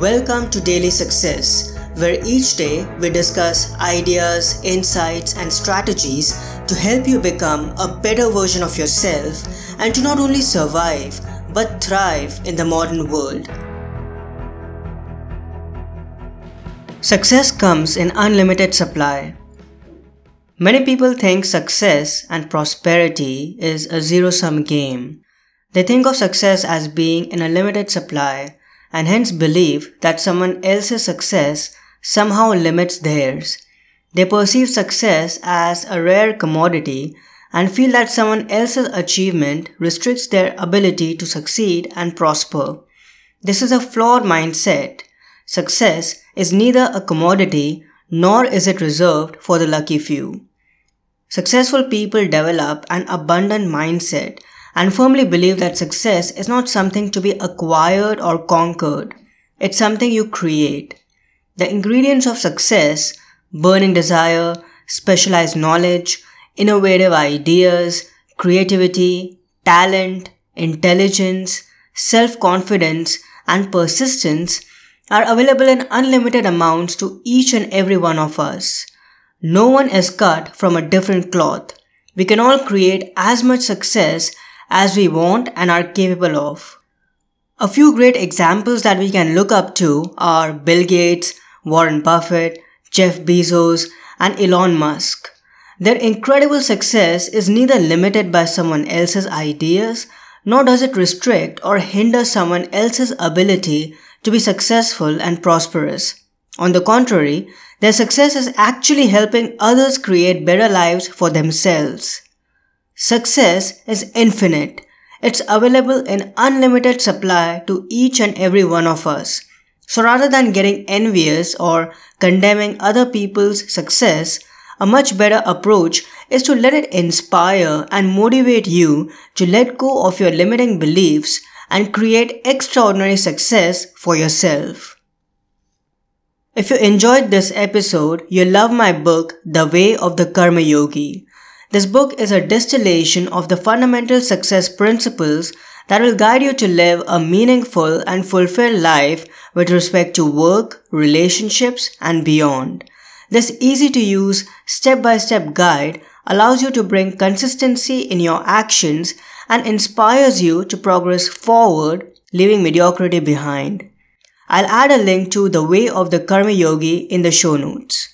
Welcome to Daily Success, where each day we discuss ideas, insights, and strategies to help you become a better version of yourself and to not only survive but thrive in the modern world. Success comes in unlimited supply. Many people think success and prosperity is a zero sum game. They think of success as being in a limited supply and hence believe that someone else's success somehow limits theirs. They perceive success as a rare commodity and feel that someone else's achievement restricts their ability to succeed and prosper. This is a flawed mindset. Success is neither a commodity nor is it reserved for the lucky few. Successful people develop an abundant mindset and firmly believe that success is not something to be acquired or conquered. It's something you create. The ingredients of success, burning desire, specialized knowledge, innovative ideas, creativity, talent, intelligence, self-confidence, and persistence are available in unlimited amounts to each and every one of us. No one is cut from a different cloth. We can all create as much success as we want and are capable of. A few great examples that we can look up to are Bill Gates, Warren Buffett, Jeff Bezos, and Elon Musk. Their incredible success is neither limited by someone else's ideas, nor does it restrict or hinder someone else's ability to be successful and prosperous. On the contrary, their success is actually helping others create better lives for themselves. Success is infinite. It's available in unlimited supply to each and every one of us. So rather than getting envious or condemning other people's success, a much better approach is to let it inspire and motivate you to let go of your limiting beliefs and create extraordinary success for yourself. If you enjoyed this episode, you'll love my book, The Way of the Karma Yogi. This book is a distillation of the fundamental success principles that will guide you to live a meaningful and fulfilled life with respect to work, relationships, and beyond. This easy to use step by step guide allows you to bring consistency in your actions and inspires you to progress forward, leaving mediocrity behind. I'll add a link to The Way of the Karma Yogi in the show notes.